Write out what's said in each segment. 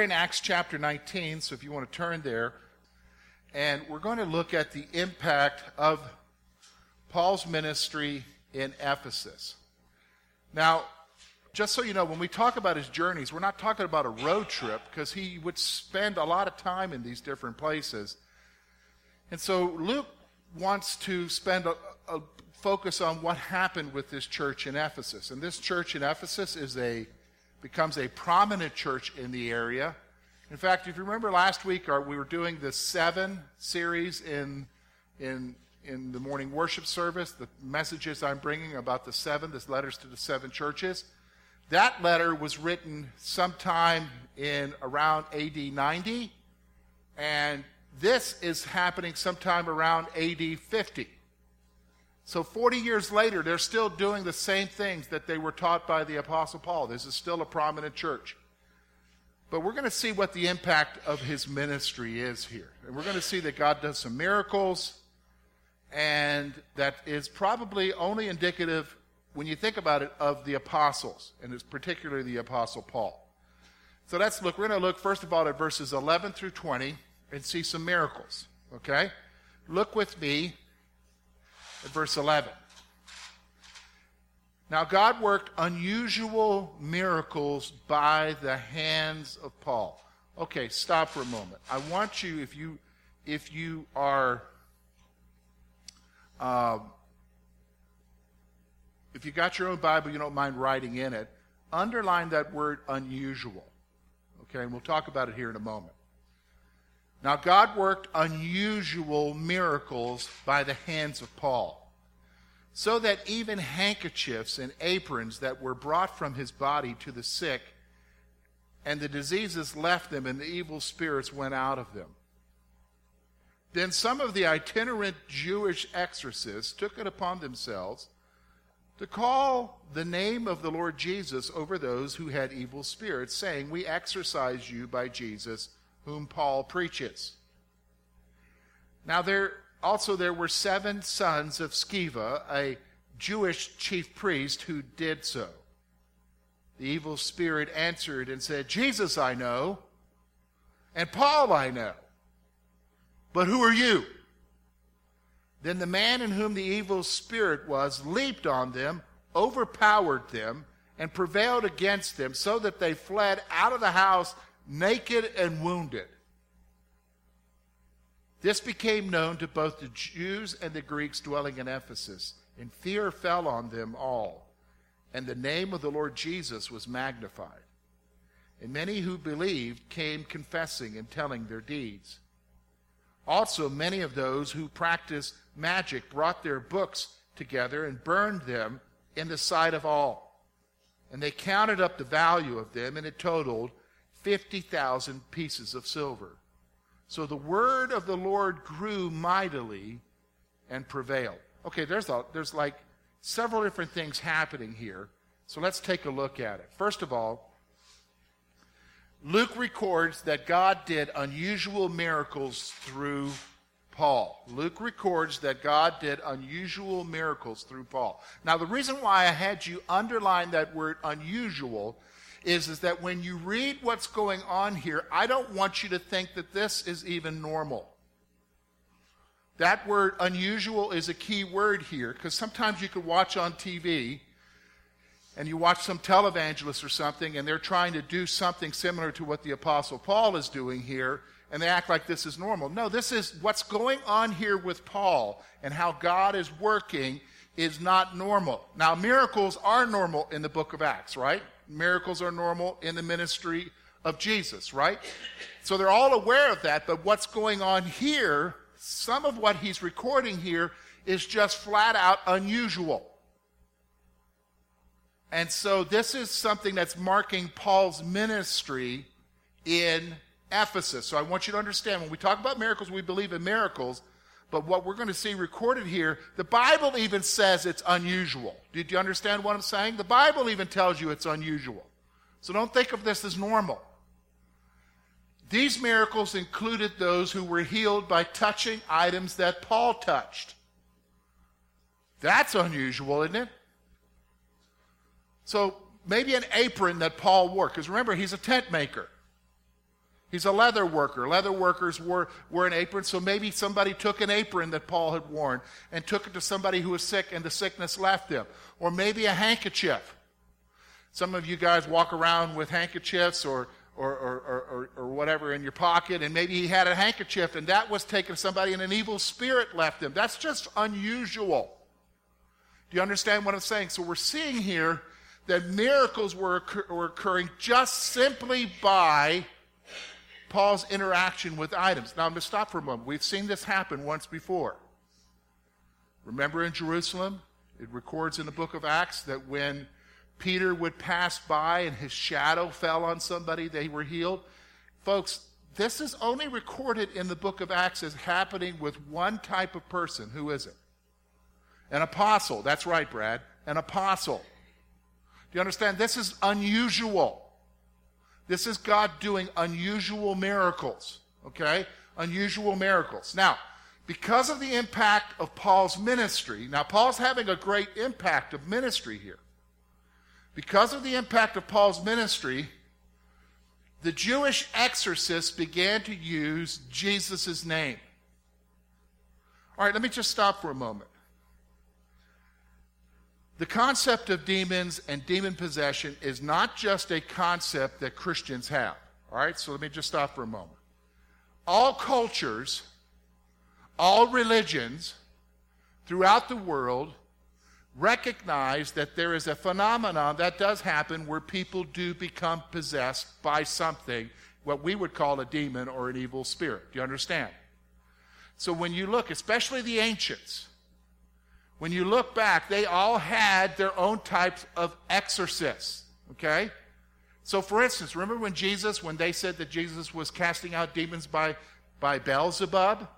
We're in Acts chapter 19, so if you want to turn there, and we're going to look at the impact of Paul's ministry in Ephesus. Now, just so you know, when we talk about his journeys, we're not talking about a road trip because he would spend a lot of time in these different places. And so Luke wants to spend a, a focus on what happened with this church in Ephesus. And this church in Ephesus is a becomes a prominent church in the area. In fact, if you remember last week, our, we were doing the seven series in in in the morning worship service, the messages I'm bringing about the seven, the letters to the seven churches. That letter was written sometime in around AD 90, and this is happening sometime around AD 50. So 40 years later, they're still doing the same things that they were taught by the Apostle Paul. This is still a prominent church. But we're going to see what the impact of his ministry is here. And we're going to see that God does some miracles, and that is probably only indicative, when you think about it, of the apostles, and it's particularly the Apostle Paul. So let's look. We're going to look, first of all, at verses 11 through 20 and see some miracles. Okay? Look with me at verse 11. Now, God worked unusual miracles by the hands of Paul. Okay, stop for a moment. I want you, if you, if you are, um, if you got your own Bible, you don't mind writing in it, underline that word unusual. Okay, and we'll talk about it here in a moment. Now, God worked unusual miracles by the hands of Paul so that even handkerchiefs and aprons that were brought from his body to the sick, and the diseases left them, and the evil spirits went out of them. Then some of the itinerant Jewish exorcists took it upon themselves to call the name of the Lord Jesus over those who had evil spirits, saying, We exorcise you by Jesus, whom Paul preaches. Now, there also, there were seven sons of Sceva, a Jewish chief priest, who did so. The evil spirit answered and said, Jesus I know, and Paul I know, but who are you? Then the man in whom the evil spirit was leaped on them, overpowered them, and prevailed against them, so that they fled out of the house naked and wounded. This became known to both the Jews and the Greeks dwelling in Ephesus, and fear fell on them all. And the name of the Lord Jesus was magnified. And many who believed came confessing and telling their deeds. Also, many of those who practiced magic brought their books together and burned them in the sight of all. And they counted up the value of them, and it totaled 50,000 pieces of silver. So the word of the Lord grew mightily and prevailed. Okay, there's, a, there's like several different things happening here. So let's take a look at it. First of all, Luke records that God did unusual miracles through Paul. Luke records that God did unusual miracles through Paul. Now, the reason why I had you underline that word unusual is, is that when you read what's going on here, I don't want you to think that this is even normal. That word unusual is a key word here because sometimes you could watch on TV and you watch some televangelist or something and they're trying to do something similar to what the Apostle Paul is doing here and they act like this is normal. No, this is what's going on here with Paul and how God is working is not normal. Now, miracles are normal in the book of Acts, right? Miracles are normal in the ministry of Jesus, right? So they're all aware of that, but what's going on here, some of what he's recording here is just flat out unusual. And so this is something that's marking Paul's ministry in Ephesus. So I want you to understand when we talk about miracles, we believe in miracles, but what we're going to see recorded here, the Bible even says it's unusual. Did you understand what I'm saying? The Bible even tells you it's unusual. So don't think of this as normal. These miracles included those who were healed by touching items that Paul touched. That's unusual, isn't it? So maybe an apron that Paul wore, because remember, he's a tent maker. He's a leather worker. Leather workers wore, wore an apron, so maybe somebody took an apron that Paul had worn and took it to somebody who was sick and the sickness left him. Or maybe a handkerchief. Some of you guys walk around with handkerchiefs or, or, or, or, whatever in your pocket, and maybe he had a handkerchief and that was taken to somebody and an evil spirit left him. That's just unusual. Do you understand what I'm saying? So we're seeing here that miracles were, were occurring just simply by Paul's interaction with items. Now, I'm going to stop for a moment. We've seen this happen once before. Remember in Jerusalem, it records in the book of Acts that when Peter would pass by and his shadow fell on somebody, they were healed. Folks, this is only recorded in the book of Acts as happening with one type of person. Who is it? An apostle. That's right, Brad. An apostle. Do you understand? This is unusual. This is God doing unusual miracles, okay? Unusual miracles. Now, because of the impact of Paul's ministry, now Paul's having a great impact of ministry here. Because of the impact of Paul's ministry, the Jewish exorcists began to use Jesus' name. All right, let me just stop for a moment. The concept of demons and demon possession is not just a concept that Christians have. All right, so let me just stop for a moment. All cultures, all religions throughout the world recognize that there is a phenomenon that does happen where people do become possessed by something, what we would call a demon or an evil spirit. Do you understand? So when you look, especially the ancients, when you look back, they all had their own types of exorcists. Okay? So, for instance, remember when Jesus, when they said that Jesus was casting out demons by, by Beelzebub?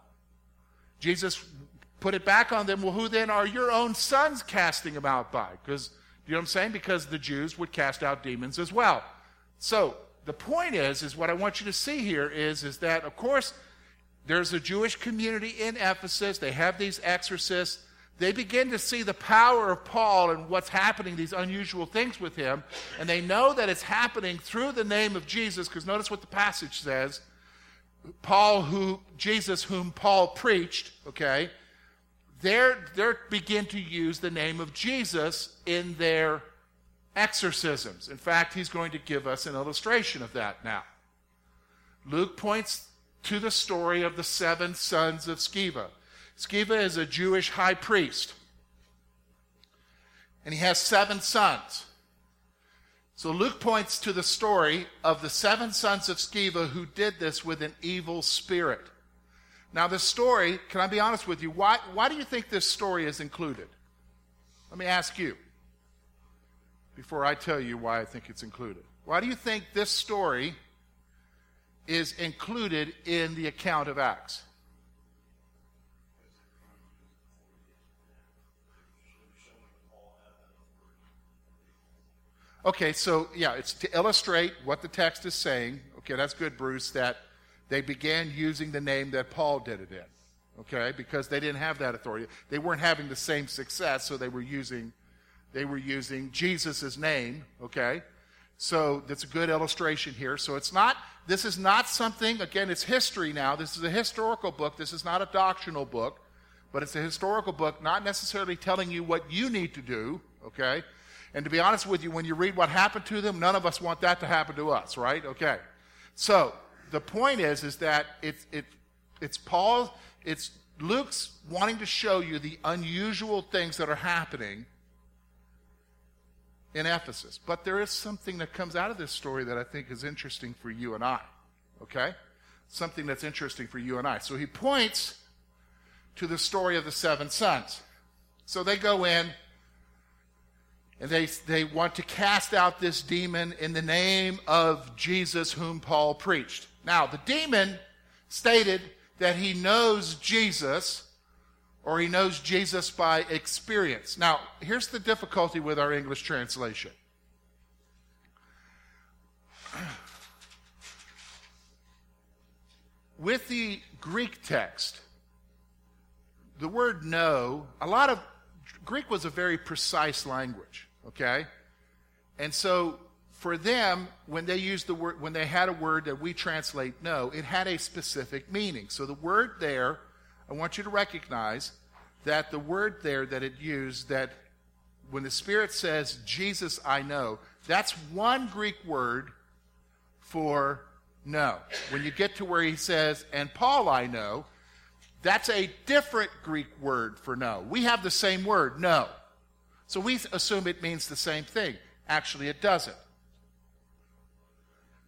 Jesus put it back on them. Well, who then are your own sons casting them out by? Because, you know what I'm saying? Because the Jews would cast out demons as well. So, the point is, is what I want you to see here is, is that, of course, there's a Jewish community in Ephesus. They have these exorcists they begin to see the power of Paul and what's happening, these unusual things with him, and they know that it's happening through the name of Jesus, because notice what the passage says. Paul, who Jesus, whom Paul preached, okay, they're they're begin to use the name of Jesus in their exorcisms. In fact, he's going to give us an illustration of that now. Luke points to the story of the seven sons of Sceva. Sceva is a Jewish high priest. And he has seven sons. So Luke points to the story of the seven sons of Sceva who did this with an evil spirit. Now, this story, can I be honest with you? Why, why do you think this story is included? Let me ask you before I tell you why I think it's included. Why do you think this story is included in the account of Acts? Okay, so yeah, it's to illustrate what the text is saying. Okay, that's good, Bruce, that they began using the name that Paul did it in. Okay, because they didn't have that authority. They weren't having the same success, so they were using they were using Jesus' name. Okay. So that's a good illustration here. So it's not this is not something, again, it's history now. This is a historical book. This is not a doctrinal book, but it's a historical book, not necessarily telling you what you need to do, okay? And to be honest with you, when you read what happened to them, none of us want that to happen to us, right? Okay. So the point is, is that it's, it, it's Paul, it's Luke's wanting to show you the unusual things that are happening in Ephesus. But there is something that comes out of this story that I think is interesting for you and I. Okay? Something that's interesting for you and I. So he points to the story of the seven sons. So they go in, and they, they want to cast out this demon in the name of Jesus, whom Paul preached. Now, the demon stated that he knows Jesus, or he knows Jesus by experience. Now, here's the difficulty with our English translation. With the Greek text, the word know, a lot of Greek was a very precise language. Okay? And so for them, when they used the word, when they had a word that we translate know, it had a specific meaning. So the word there, I want you to recognize that the word there that it used, that when the Spirit says, Jesus I know, that's one Greek word for know. When you get to where he says, and Paul I know, that's a different Greek word for know. We have the same word, know. So we assume it means the same thing. Actually, it doesn't.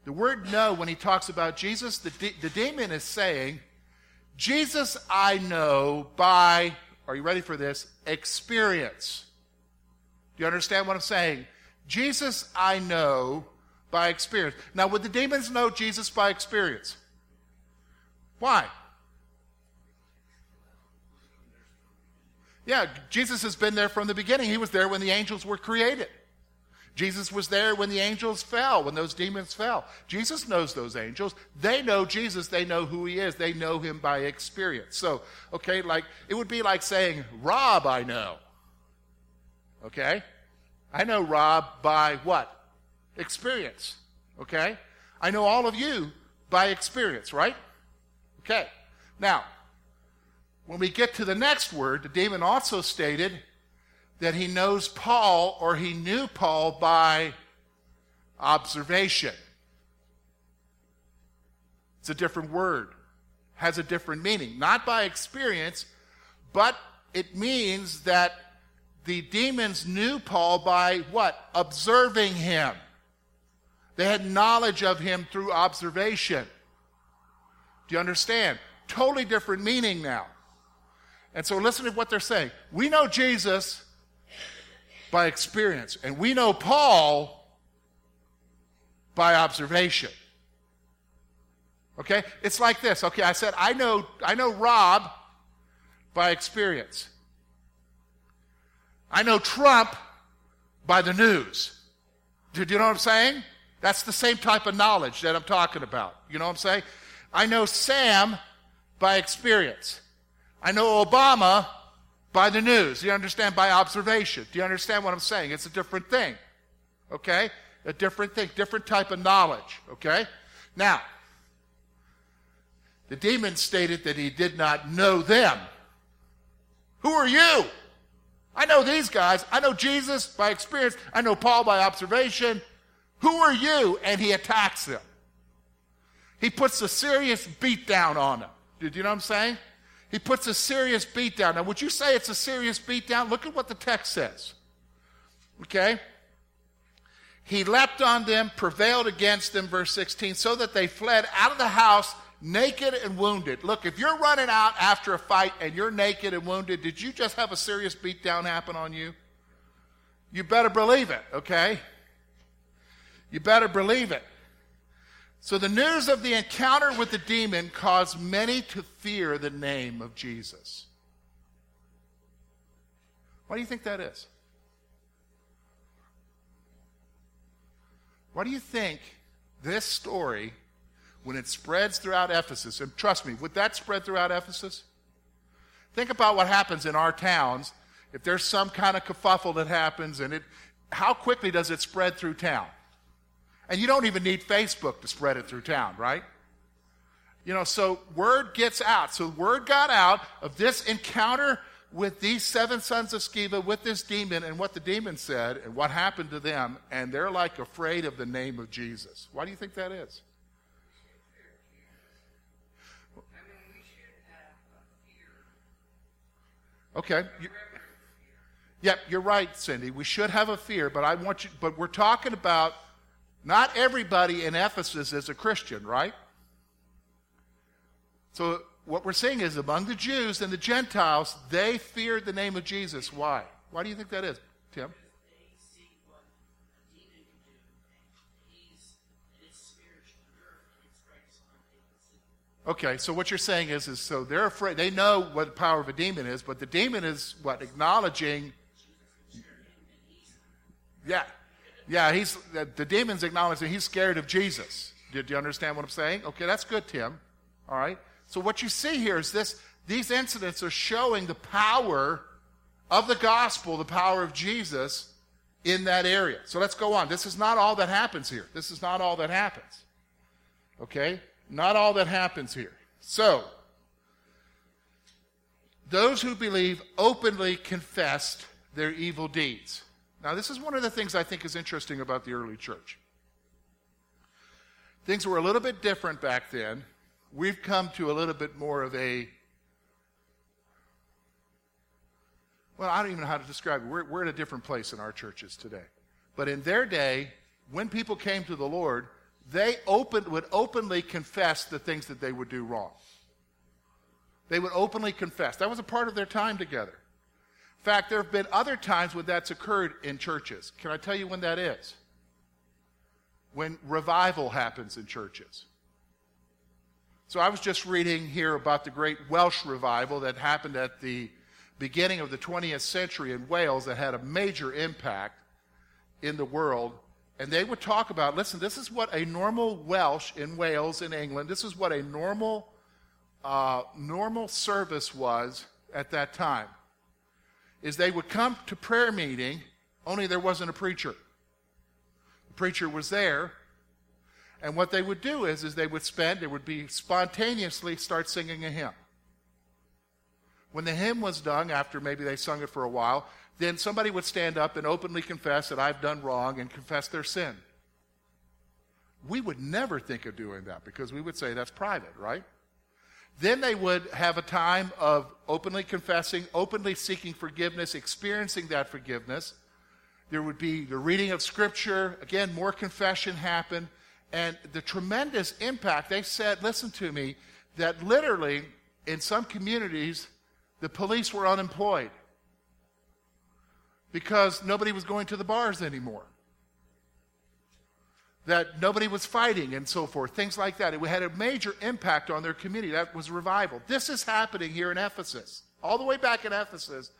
The word know, when he talks about Jesus, the, de- the demon is saying, Jesus I know by, are you ready for this? Experience. Do you understand what I'm saying? Jesus I know by experience. Now, would the demons know Jesus by experience? Why? Yeah, Jesus has been there from the beginning. He was there when the angels were created. Jesus was there when the angels fell, when those demons fell. Jesus knows those angels. They know Jesus. They know who he is. They know him by experience. So, okay, like, it would be like saying, Rob, I know. Okay? I know Rob by what? Experience. Okay? I know all of you by experience, right? Okay. Now, when we get to the next word, the demon also stated that he knows Paul or he knew Paul by observation. It's a different word, has a different meaning. Not by experience, but it means that the demons knew Paul by what? Observing him. They had knowledge of him through observation. Do you understand? Totally different meaning now. And so listen to what they're saying. We know Jesus by experience, and we know Paul by observation. Okay? It's like this. Okay, I said I know I know Rob by experience. I know Trump by the news. Do you know what I'm saying? That's the same type of knowledge that I'm talking about. You know what I'm saying? I know Sam by experience. I know Obama by the news. Do you understand? By observation. Do you understand what I'm saying? It's a different thing. Okay? A different thing, different type of knowledge. Okay? Now, the demon stated that he did not know them. Who are you? I know these guys. I know Jesus by experience. I know Paul by observation. Who are you? And he attacks them. He puts a serious beat down on them. Did you know what I'm saying? He puts a serious beat down. Now, would you say it's a serious beat down? Look at what the text says. Okay? He leapt on them, prevailed against them, verse 16, so that they fled out of the house naked and wounded. Look, if you're running out after a fight and you're naked and wounded, did you just have a serious beat down happen on you? You better believe it, okay? You better believe it. So the news of the encounter with the demon caused many to fear the name of Jesus. Why do you think that is? Why do you think this story, when it spreads throughout Ephesus, and trust me, would that spread throughout Ephesus? Think about what happens in our towns. If there's some kind of kerfuffle that happens, and it, how quickly does it spread through town? And you don't even need Facebook to spread it through town, right? You know, so word gets out. So word got out of this encounter with these seven sons of Sceva, with this demon, and what the demon said, and what happened to them, and they're like afraid of the name of Jesus. Why do you think that is? Okay. You, yep, you're right, Cindy. We should have a fear, but I want you, but we're talking about not everybody in Ephesus is a Christian, right? So what we're saying is among the Jews and the Gentiles, they feared the name of Jesus. Why? Why do you think that is, Tim? Okay, so what you're saying is, is so they're afraid. They know what the power of a demon is, but the demon is what acknowledging. Yeah, yeah, he's, the, demons acknowledge that he's scared of Jesus. Did you understand what I'm saying? Okay, that's good, Tim. All right. So what you see here is this, these incidents are showing the power of the gospel, the power of Jesus in that area. So let's go on. This is not all that happens here. This is not all that happens. Okay? Not all that happens here. So, those who believe openly confessed their evil deeds. Now, this is one of the things I think is interesting about the early church. Things were a little bit different back then. We've come to a little bit more of a, well, I don't even know how to describe it. We're, we're at a different place in our churches today. But in their day, when people came to the Lord, they open, would openly confess the things that they would do wrong. They would openly confess. That was a part of their time together. In fact, there have been other times when that's occurred in churches. Can I tell you when that is? When revival happens in churches. So I was just reading here about the great Welsh revival that happened at the beginning of the 20th century in Wales that had a major impact in the world. And they would talk about listen, this is what a normal Welsh in Wales, in England, this is what a normal uh, normal service was at that time is they would come to prayer meeting only there wasn't a preacher. The preacher was there and what they would do is is they would spend they would be spontaneously start singing a hymn. When the hymn was done after maybe they sung it for a while then somebody would stand up and openly confess that i've done wrong and confess their sin. We would never think of doing that because we would say that's private right then they would have a time of openly confessing, openly seeking forgiveness, experiencing that forgiveness. There would be the reading of Scripture. Again, more confession happened. And the tremendous impact, they said, listen to me, that literally in some communities, the police were unemployed because nobody was going to the bars anymore that nobody was fighting and so forth, things like that. It had a major impact on their community. That was revival. This is happening here in Ephesus. All the way back in Ephesus,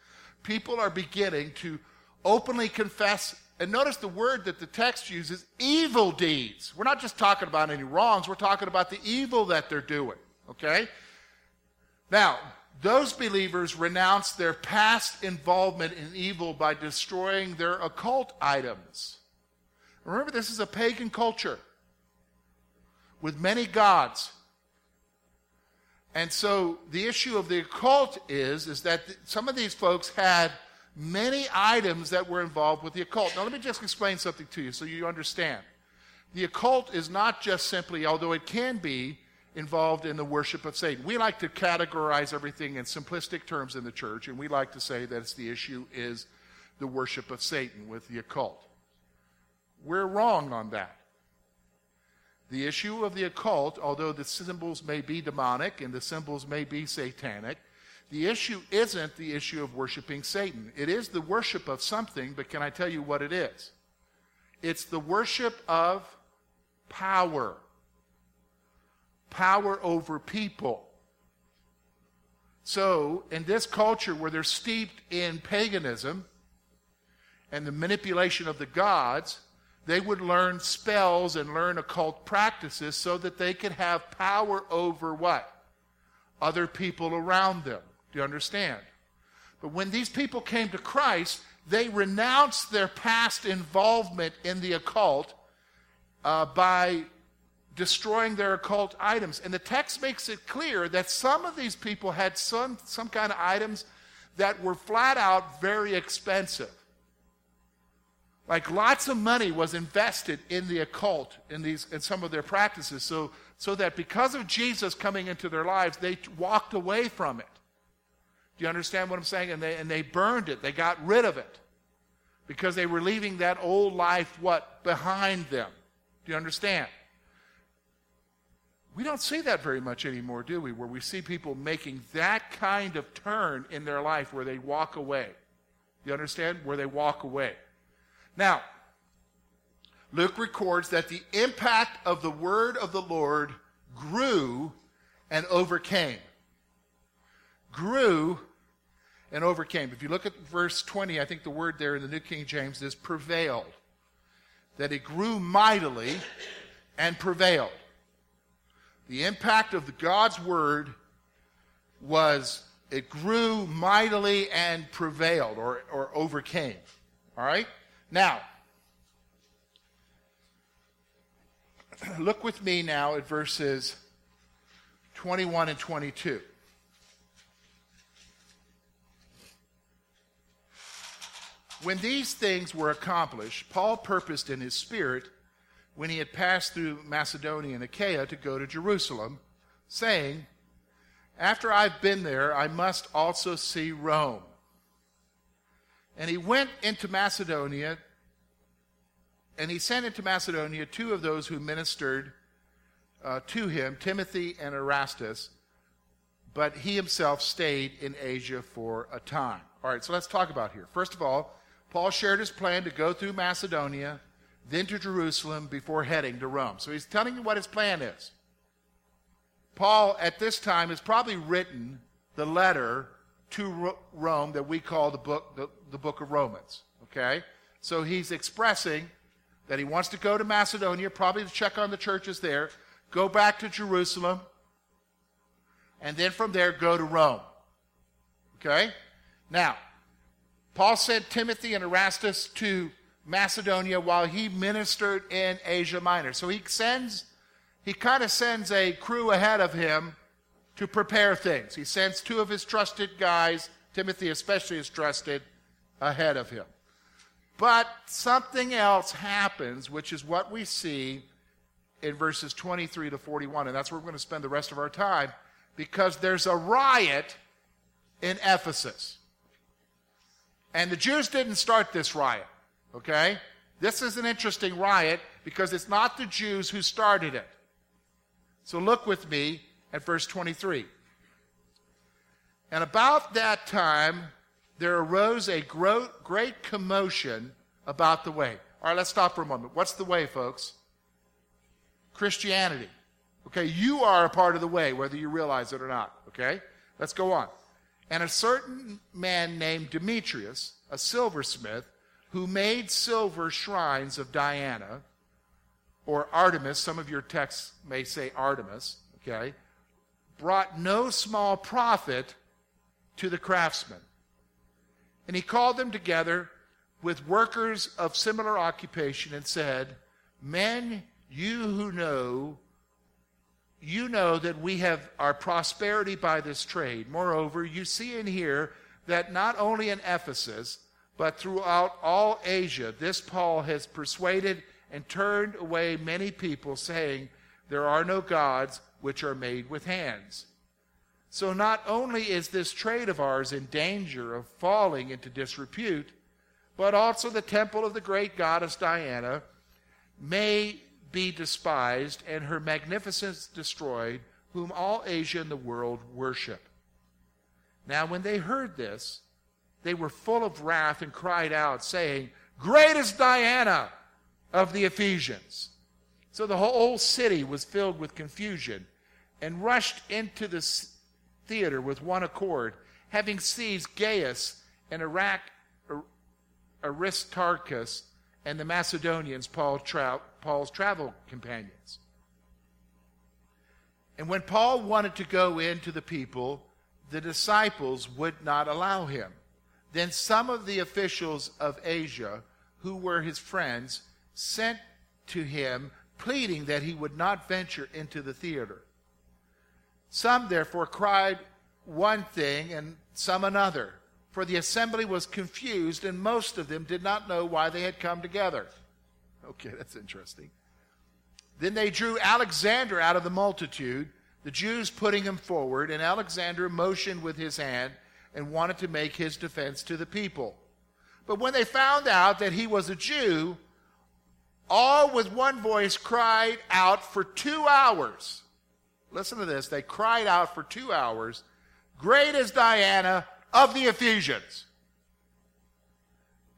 people are beginning to openly confess. And notice the word that the text uses evil deeds. We're not just talking about any wrongs, we're talking about the evil that they're doing. Okay? Now, those believers renounced their past involvement in evil by destroying their occult items. Remember, this is a pagan culture with many gods. And so the issue of the occult is, is that some of these folks had many items that were involved with the occult. Now, let me just explain something to you so you understand. The occult is not just simply, although it can be, involved in the worship of Satan. We like to categorize everything in simplistic terms in the church, and we like to say that it's the issue is the worship of Satan with the occult. We're wrong on that. The issue of the occult, although the symbols may be demonic and the symbols may be satanic, the issue isn't the issue of worshiping Satan. It is the worship of something, but can I tell you what it is? It's the worship of power. Power over people. So, in this culture where they're steeped in paganism and the manipulation of the gods, they would learn spells and learn occult practices so that they could have power over what? Other people around them. Do you understand? But when these people came to Christ, they renounced their past involvement in the occult uh, by destroying their occult items. And the text makes it clear that some of these people had some, some kind of items that were flat out very expensive. Like lots of money was invested in the occult in these in some of their practices, so so that because of Jesus coming into their lives, they walked away from it. Do you understand what I'm saying? And they and they burned it. They got rid of it because they were leaving that old life what behind them. Do you understand? We don't see that very much anymore, do we? Where we see people making that kind of turn in their life where they walk away. Do you understand? Where they walk away. Now, Luke records that the impact of the word of the Lord grew and overcame. Grew and overcame. If you look at verse 20, I think the word there in the New King James is prevailed. That it grew mightily and prevailed. The impact of the God's word was it grew mightily and prevailed or, or overcame. All right? Now, look with me now at verses 21 and 22. When these things were accomplished, Paul purposed in his spirit, when he had passed through Macedonia and Achaia, to go to Jerusalem, saying, After I've been there, I must also see Rome. And he went into Macedonia, and he sent into Macedonia two of those who ministered uh, to him, Timothy and Erastus, but he himself stayed in Asia for a time. All right, so let's talk about here. First of all, Paul shared his plan to go through Macedonia, then to Jerusalem before heading to Rome. So he's telling you what his plan is. Paul, at this time, has probably written the letter to Rome that we call the book, the, the book of Romans. Okay? So he's expressing that he wants to go to Macedonia, probably to check on the churches there, go back to Jerusalem, and then from there go to Rome. Okay? Now, Paul sent Timothy and Erastus to Macedonia while he ministered in Asia Minor. So he sends, he kind of sends a crew ahead of him to prepare things. He sends two of his trusted guys, Timothy especially is trusted, ahead of him. But something else happens, which is what we see in verses 23 to 41. And that's where we're going to spend the rest of our time because there's a riot in Ephesus. And the Jews didn't start this riot, okay? This is an interesting riot because it's not the Jews who started it. So look with me at verse 23. And about that time, there arose a great commotion about the way. All right, let's stop for a moment. What's the way, folks? Christianity. Okay, you are a part of the way, whether you realize it or not. Okay, let's go on. And a certain man named Demetrius, a silversmith, who made silver shrines of Diana, or Artemis, some of your texts may say Artemis, okay, brought no small profit to the craftsmen. And he called them together with workers of similar occupation and said, Men, you who know you know that we have our prosperity by this trade. Moreover, you see and hear that not only in Ephesus, but throughout all Asia, this Paul has persuaded and turned away many people, saying, There are no gods which are made with hands. So not only is this trade of ours in danger of falling into disrepute, but also the temple of the great goddess Diana may be despised and her magnificence destroyed, whom all Asia and the world worship. Now, when they heard this, they were full of wrath and cried out, saying, Great is Diana of the Ephesians. So the whole city was filled with confusion and rushed into the theater with one accord, having seized Gaius and Aristarchus and the Macedonians, Paul tra- Paul's travel companions. And when Paul wanted to go into the people, the disciples would not allow him. Then some of the officials of Asia, who were his friends, sent to him, pleading that he would not venture into the theater. Some, therefore, cried one thing and some another for the assembly was confused, and most of them did not know why they had come together. Okay, that's interesting. Then they drew Alexander out of the multitude, the Jews putting him forward, and Alexander motioned with his hand and wanted to make his defense to the people. But when they found out that he was a Jew, all with one voice cried out for two hours. Listen to this. They cried out for two hours Great is Diana of the Ephesians.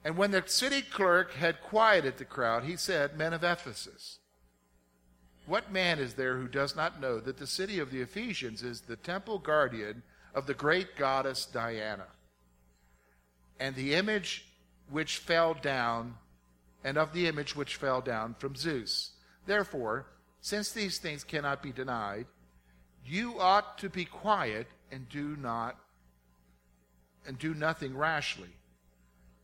And when the city clerk had quieted the crowd, he said, Men of Ephesus, what man is there who does not know that the city of the Ephesians is the temple guardian of the great goddess Diana? And the image which fell down, and of the image which fell down from Zeus. Therefore, since these things cannot be denied, you ought to be quiet and do not and do nothing rashly.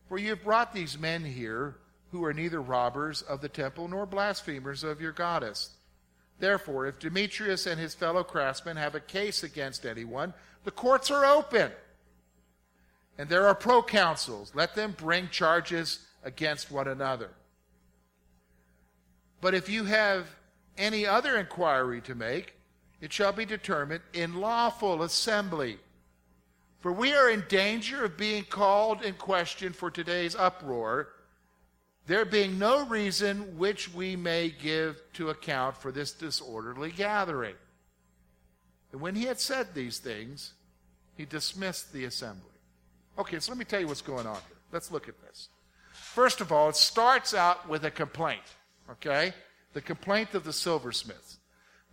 For you have brought these men here who are neither robbers of the temple nor blasphemers of your goddess. Therefore, if Demetrius and his fellow craftsmen have a case against anyone, the courts are open. And there are proconsuls. Let them bring charges against one another. But if you have any other inquiry to make, it shall be determined in lawful assembly. For we are in danger of being called in question for today's uproar, there being no reason which we may give to account for this disorderly gathering. And when he had said these things, he dismissed the assembly. Okay, so let me tell you what's going on here. Let's look at this. First of all, it starts out with a complaint, okay? The complaint of the silversmiths.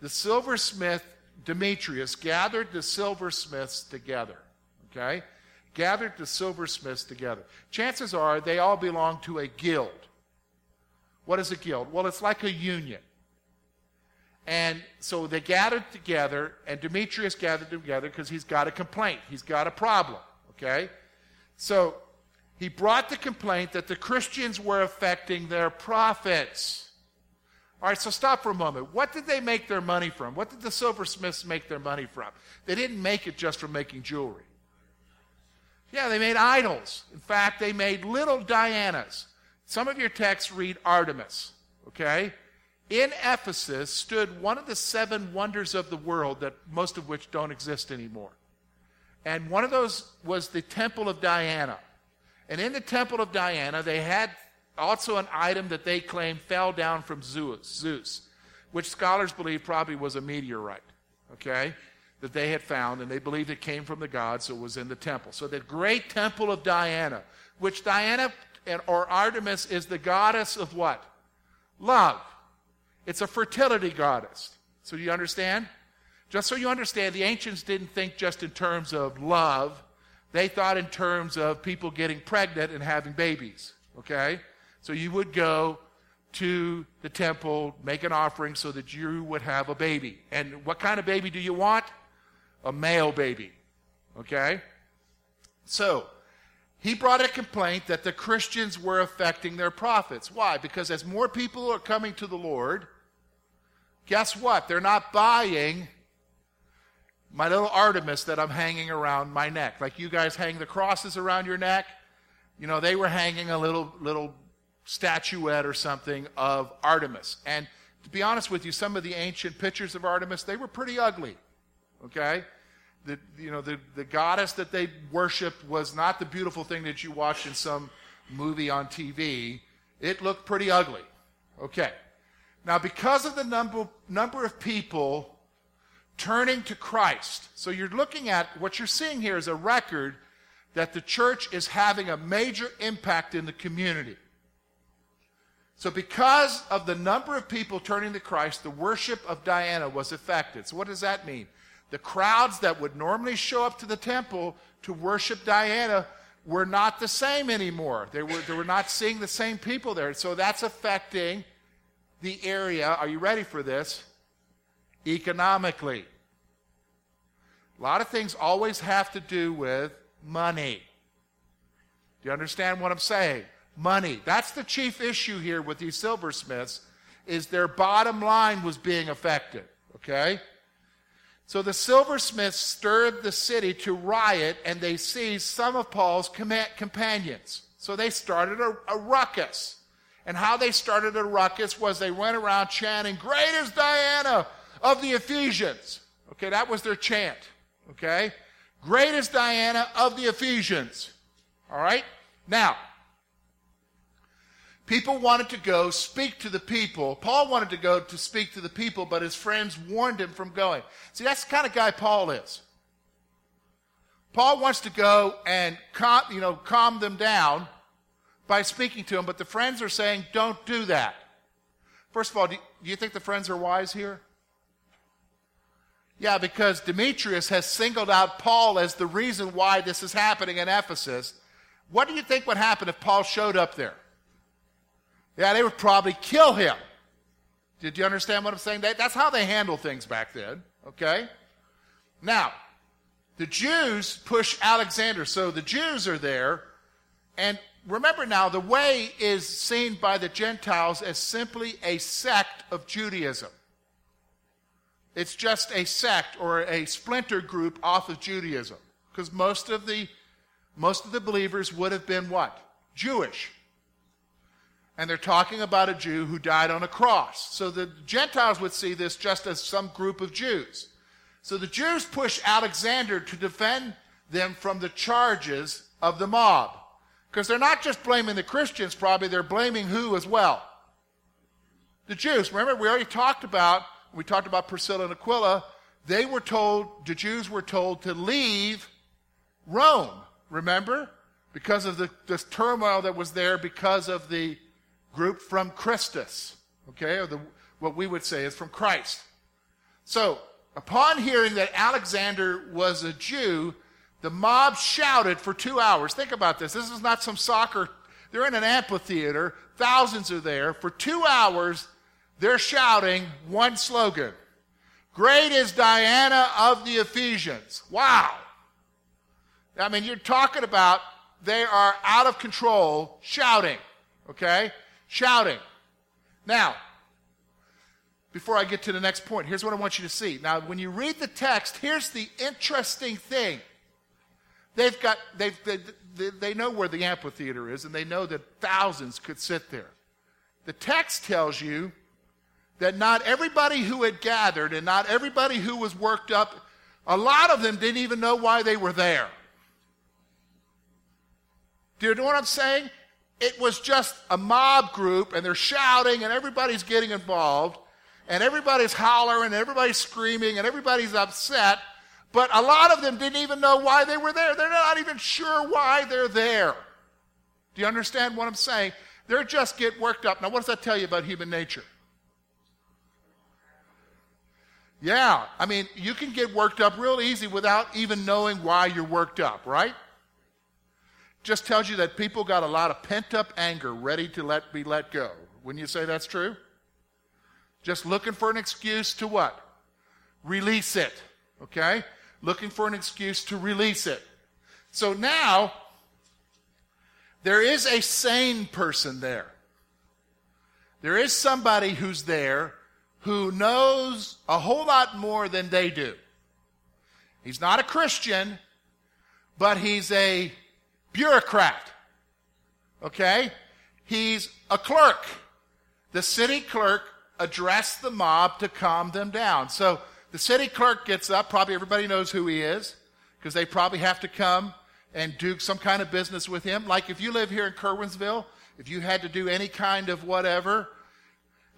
The silversmith, Demetrius, gathered the silversmiths together, okay? Gathered the silversmiths together. Chances are they all belong to a guild. What is a guild? Well, it's like a union. And so they gathered together, and Demetrius gathered together because he's got a complaint. He's got a problem, okay? So he brought the complaint that the Christians were affecting their profits. All right, so stop for a moment. What did they make their money from? What did the silversmiths make their money from? They didn't make it just from making jewelry. Yeah, they made idols. In fact, they made little Dianas. Some of your texts read Artemis, okay? In Ephesus stood one of the seven wonders of the world that most of which don't exist anymore. And one of those was the Temple of Diana. And in the Temple of Diana, they had also an item that they claimed fell down from Zeus, Zeus, which scholars believe probably was a meteorite, okay, that they had found, and they believed it came from the gods, so it was in the temple. So the great Temple of Diana, which Diana or Artemis is the goddess of what? Love. It's a fertility goddess. So you understand? Just so you understand, the ancients didn't think just in terms of love. They thought in terms of people getting pregnant and having babies. Okay? So you would go to the temple, make an offering so that you would have a baby. And what kind of baby do you want? A male baby. Okay? So, he brought a complaint that the Christians were affecting their profits. Why? Because as more people are coming to the Lord, guess what? They're not buying my little Artemis that I'm hanging around my neck. Like you guys hang the crosses around your neck. You know, they were hanging a little little statuette or something of Artemis. And to be honest with you, some of the ancient pictures of Artemis, they were pretty ugly. Okay? The, you know, the, the goddess that they worshiped was not the beautiful thing that you watch in some movie on TV. It looked pretty ugly. Okay. Now, because of the number, number of people turning to Christ. So you're looking at what you're seeing here is a record that the church is having a major impact in the community. So, because of the number of people turning to Christ, the worship of Diana was affected. So, what does that mean? The crowds that would normally show up to the temple to worship Diana were not the same anymore. They were, they were not seeing the same people there. So, that's affecting the area. Are you ready for this? economically. A lot of things always have to do with money. Do you understand what I'm saying? Money. That's the chief issue here with these silversmiths is their bottom line was being affected, okay? So the silversmiths stirred the city to riot and they seized some of Paul's companions. So they started a, a ruckus. And how they started a ruckus was they went around chanting, Great is Diana! of the Ephesians. Okay, that was their chant. Okay? Great is Diana of the Ephesians. All right? Now, people wanted to go speak to the people. Paul wanted to go to speak to the people, but his friends warned him from going. See, that's the kind of guy Paul is. Paul wants to go and calm, you know, calm them down by speaking to them, but the friends are saying, don't do that. First of all, do you think the friends are wise here? Yeah, because Demetrius has singled out Paul as the reason why this is happening in Ephesus. What do you think would happen if Paul showed up there? Yeah, they would probably kill him. Did you understand what I'm saying? That's how they handle things back then, okay? Now, the Jews push Alexander. So the Jews are there, And remember now, the way is seen by the Gentiles as simply a sect of Judaism. It's just a sect or a splinter group off of Judaism. Because most of the most of the believers would have been what? Jewish. And they're talking about a Jew who died on a cross. So the Gentiles would see this just as some group of Jews. So the Jews push Alexander to defend them from the charges of the mob. Because they're not just blaming the Christians, probably, they're blaming who as well? The Jews. Remember, we already talked about, we talked about Priscilla and Aquila, they were told, the Jews were told to leave Rome. Remember? Because of the this turmoil that was there because of the group from Christus. Okay? Or the, what we would say is from Christ. So, upon hearing that Alexander was a Jew, the mob shouted for two hours. Think about this. This is not some soccer. They're in an amphitheater. Thousands are there. For two hours, they're shouting one slogan Great is Diana of the Ephesians. Wow. I mean, you're talking about they are out of control shouting. Okay? Shouting. Now, before I get to the next point, here's what I want you to see. Now, when you read the text, here's the interesting thing. They've got, they've, they, they, they know where the amphitheater is, and they know that thousands could sit there. The text tells you that not everybody who had gathered and not everybody who was worked up, a lot of them didn't even know why they were there. Do you know what I'm saying? It was just a mob group, and they're shouting, and everybody's getting involved, and everybody's hollering, and everybody's screaming, and everybody's upset. But a lot of them didn't even know why they were there. They're not even sure why they're there. Do you understand what I'm saying? They're just get worked up. Now, what does that tell you about human nature? Yeah, I mean, you can get worked up real easy without even knowing why you're worked up, right? Just tells you that people got a lot of pent up anger ready to let be let go. Wouldn't you say that's true? Just looking for an excuse to what? Release it. Okay? looking for an excuse to release it. So now, there is a sane person there. There is somebody who's there who knows a whole lot more than they do. He's not a Christian, but he's a bureaucrat. Okay? He's a clerk. The city clerk addressed the mob to calm them down. So the city clerk gets up. Probably everybody knows who he is because they probably have to come and do some kind of business with him. Like if you live here in Curwensville, if you had to do any kind of whatever,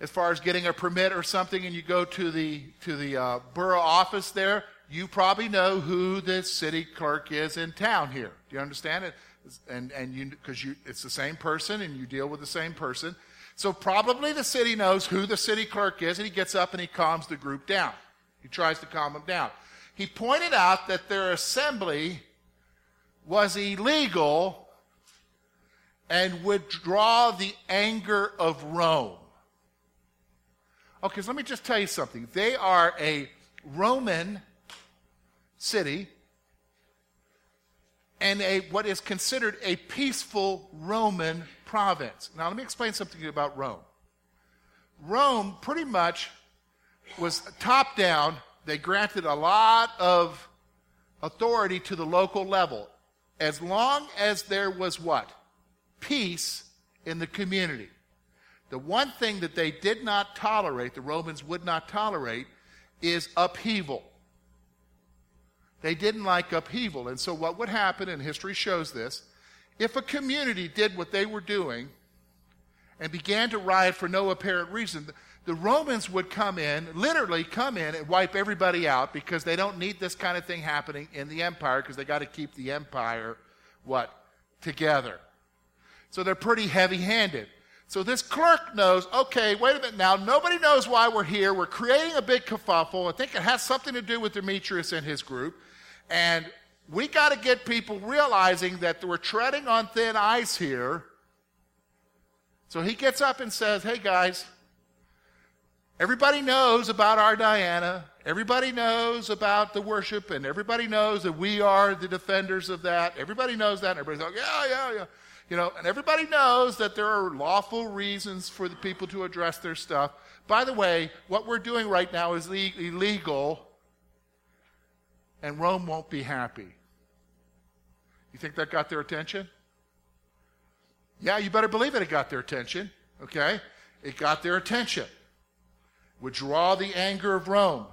as far as getting a permit or something, and you go to the to the uh, borough office there, you probably know who the city clerk is in town here. Do you understand it? And and you because you it's the same person and you deal with the same person. So probably the city knows who the city clerk is, and he gets up and he calms the group down. He tries to calm them down. He pointed out that their assembly was illegal and would draw the anger of Rome. Okay, so let me just tell you something. They are a Roman city and a what is considered a peaceful Roman province. Now let me explain something to you about Rome. Rome pretty much was top down. They granted a lot of authority to the local level as long as there was what? Peace in the community. The one thing that they did not tolerate, the Romans would not tolerate, is upheaval. They didn't like upheaval. And so, what would happen, and history shows this, if a community did what they were doing and began to riot for no apparent reason, the Romans would come in, literally come in and wipe everybody out because they don't need this kind of thing happening in the empire because they got to keep the empire what? Together. So they're pretty heavy handed. So this clerk knows, okay, wait a minute now, nobody knows why we're here. We're creating a big kerfuffle. I think it has something to do with Demetrius and his group. And we got to get people realizing that we're treading on thin ice here. So he gets up and says, hey guys, Everybody knows about our Diana. Everybody knows about the worship, and everybody knows that we are the defenders of that. Everybody knows that. And everybody's like, yeah, yeah, yeah. You know, and everybody knows that there are lawful reasons for the people to address their stuff. By the way, what we're doing right now is le- illegal, and Rome won't be happy. You think that got their attention? Yeah, you better believe it, it got their attention. Okay? It got their attention. Would draw the anger of Rome.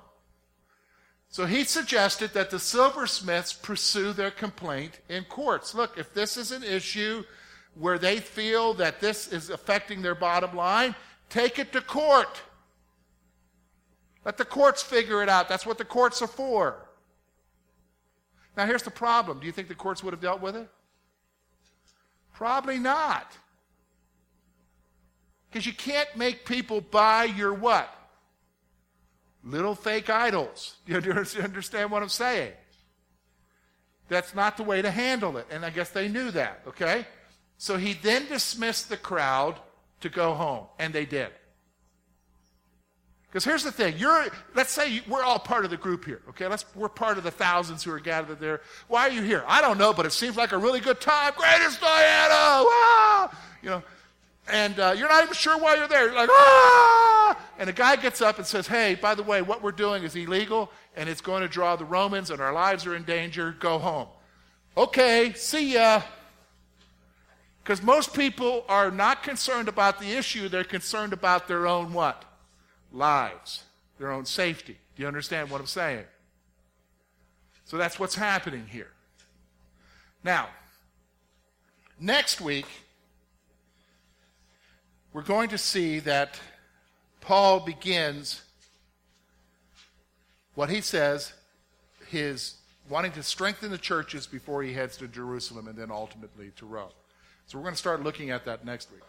So he suggested that the silversmiths pursue their complaint in courts. Look, if this is an issue where they feel that this is affecting their bottom line, take it to court. Let the courts figure it out. That's what the courts are for. Now, here's the problem. Do you think the courts would have dealt with it? Probably not. Because you can't make people buy your what? Little fake idols. Do you understand what I'm saying? That's not the way to handle it. And I guess they knew that, okay? So he then dismissed the crowd to go home, and they did. Because here's the thing, you're let's say you, we're all part of the group here, okay? Let's we're part of the thousands who are gathered there. Why are you here? I don't know, but it seems like a really good time. Greatest Diana, ah! you know, and uh, you're not even sure why you're there. You're like ah! And a guy gets up and says, "Hey, by the way, what we're doing is illegal, and it's going to draw the Romans, and our lives are in danger. Go home." Okay, see ya. Because most people are not concerned about the issue; they're concerned about their own what lives, their own safety. Do you understand what I'm saying? So that's what's happening here. Now, next week, we're going to see that Paul begins what he says his wanting to strengthen the churches before he heads to Jerusalem and then ultimately to Rome. So we're going to start looking at that next week.